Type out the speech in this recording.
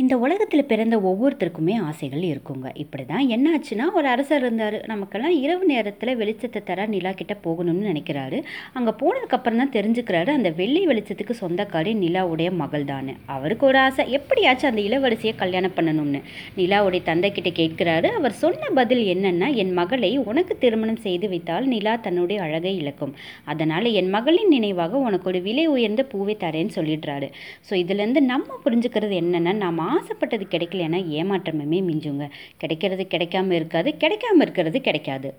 இந்த உலகத்தில் பிறந்த ஒவ்வொருத்தருக்குமே ஆசைகள் இருக்குங்க. இப்படி தான் என்னாச்சுன்னா ஒரு அரசர் இருந்தார். நமக்கெல்லாம் இரவு நேரத்தில் வெளிச்சத்தை தர நிலா கிட்ட போகணும்னு நினைக்கிறாரு. அங்கே போனதுக்கப்புறம் தான் தெரிஞ்சுக்கிறாரு அந்த வெள்ளி வெளிச்சத்துக்கு சொந்தக்காரி நிலாவுடைய மகள் தான் அவருக்கு ஒரு ஆசை எப்படியாச்சும் அந்த இளவரசியை கல்யாணம் பண்ணணும்னு. நிலாவுடைய தந்தை கிட்ட கேட்கிறாரு அவர் சொன்ன பதில் என்னன்னா என் மகளை உனக்கு திருமணம் செய்து வைத்தால் நிலா தன்னுடைய அழகை இழக்கும். அதனால் என் மகளின் நினைவாக உனக்கு ஒரு விலை உயர்ந்த பூவை தரேன்னு சொல்லிடுறாரு. ஸோ இதுலேருந்து நம்ம புரிஞ்சுக்கிறது என்னென்னா நாம் ஆசைப்பட்டது கிடைக்கலன்னா ஏமாற்றமே மிஞ்சுங்க. கிடைக்கிறது கிடைக்காம இருக்காது கிடைக்காம இருக்கிறது கிடைக்காது.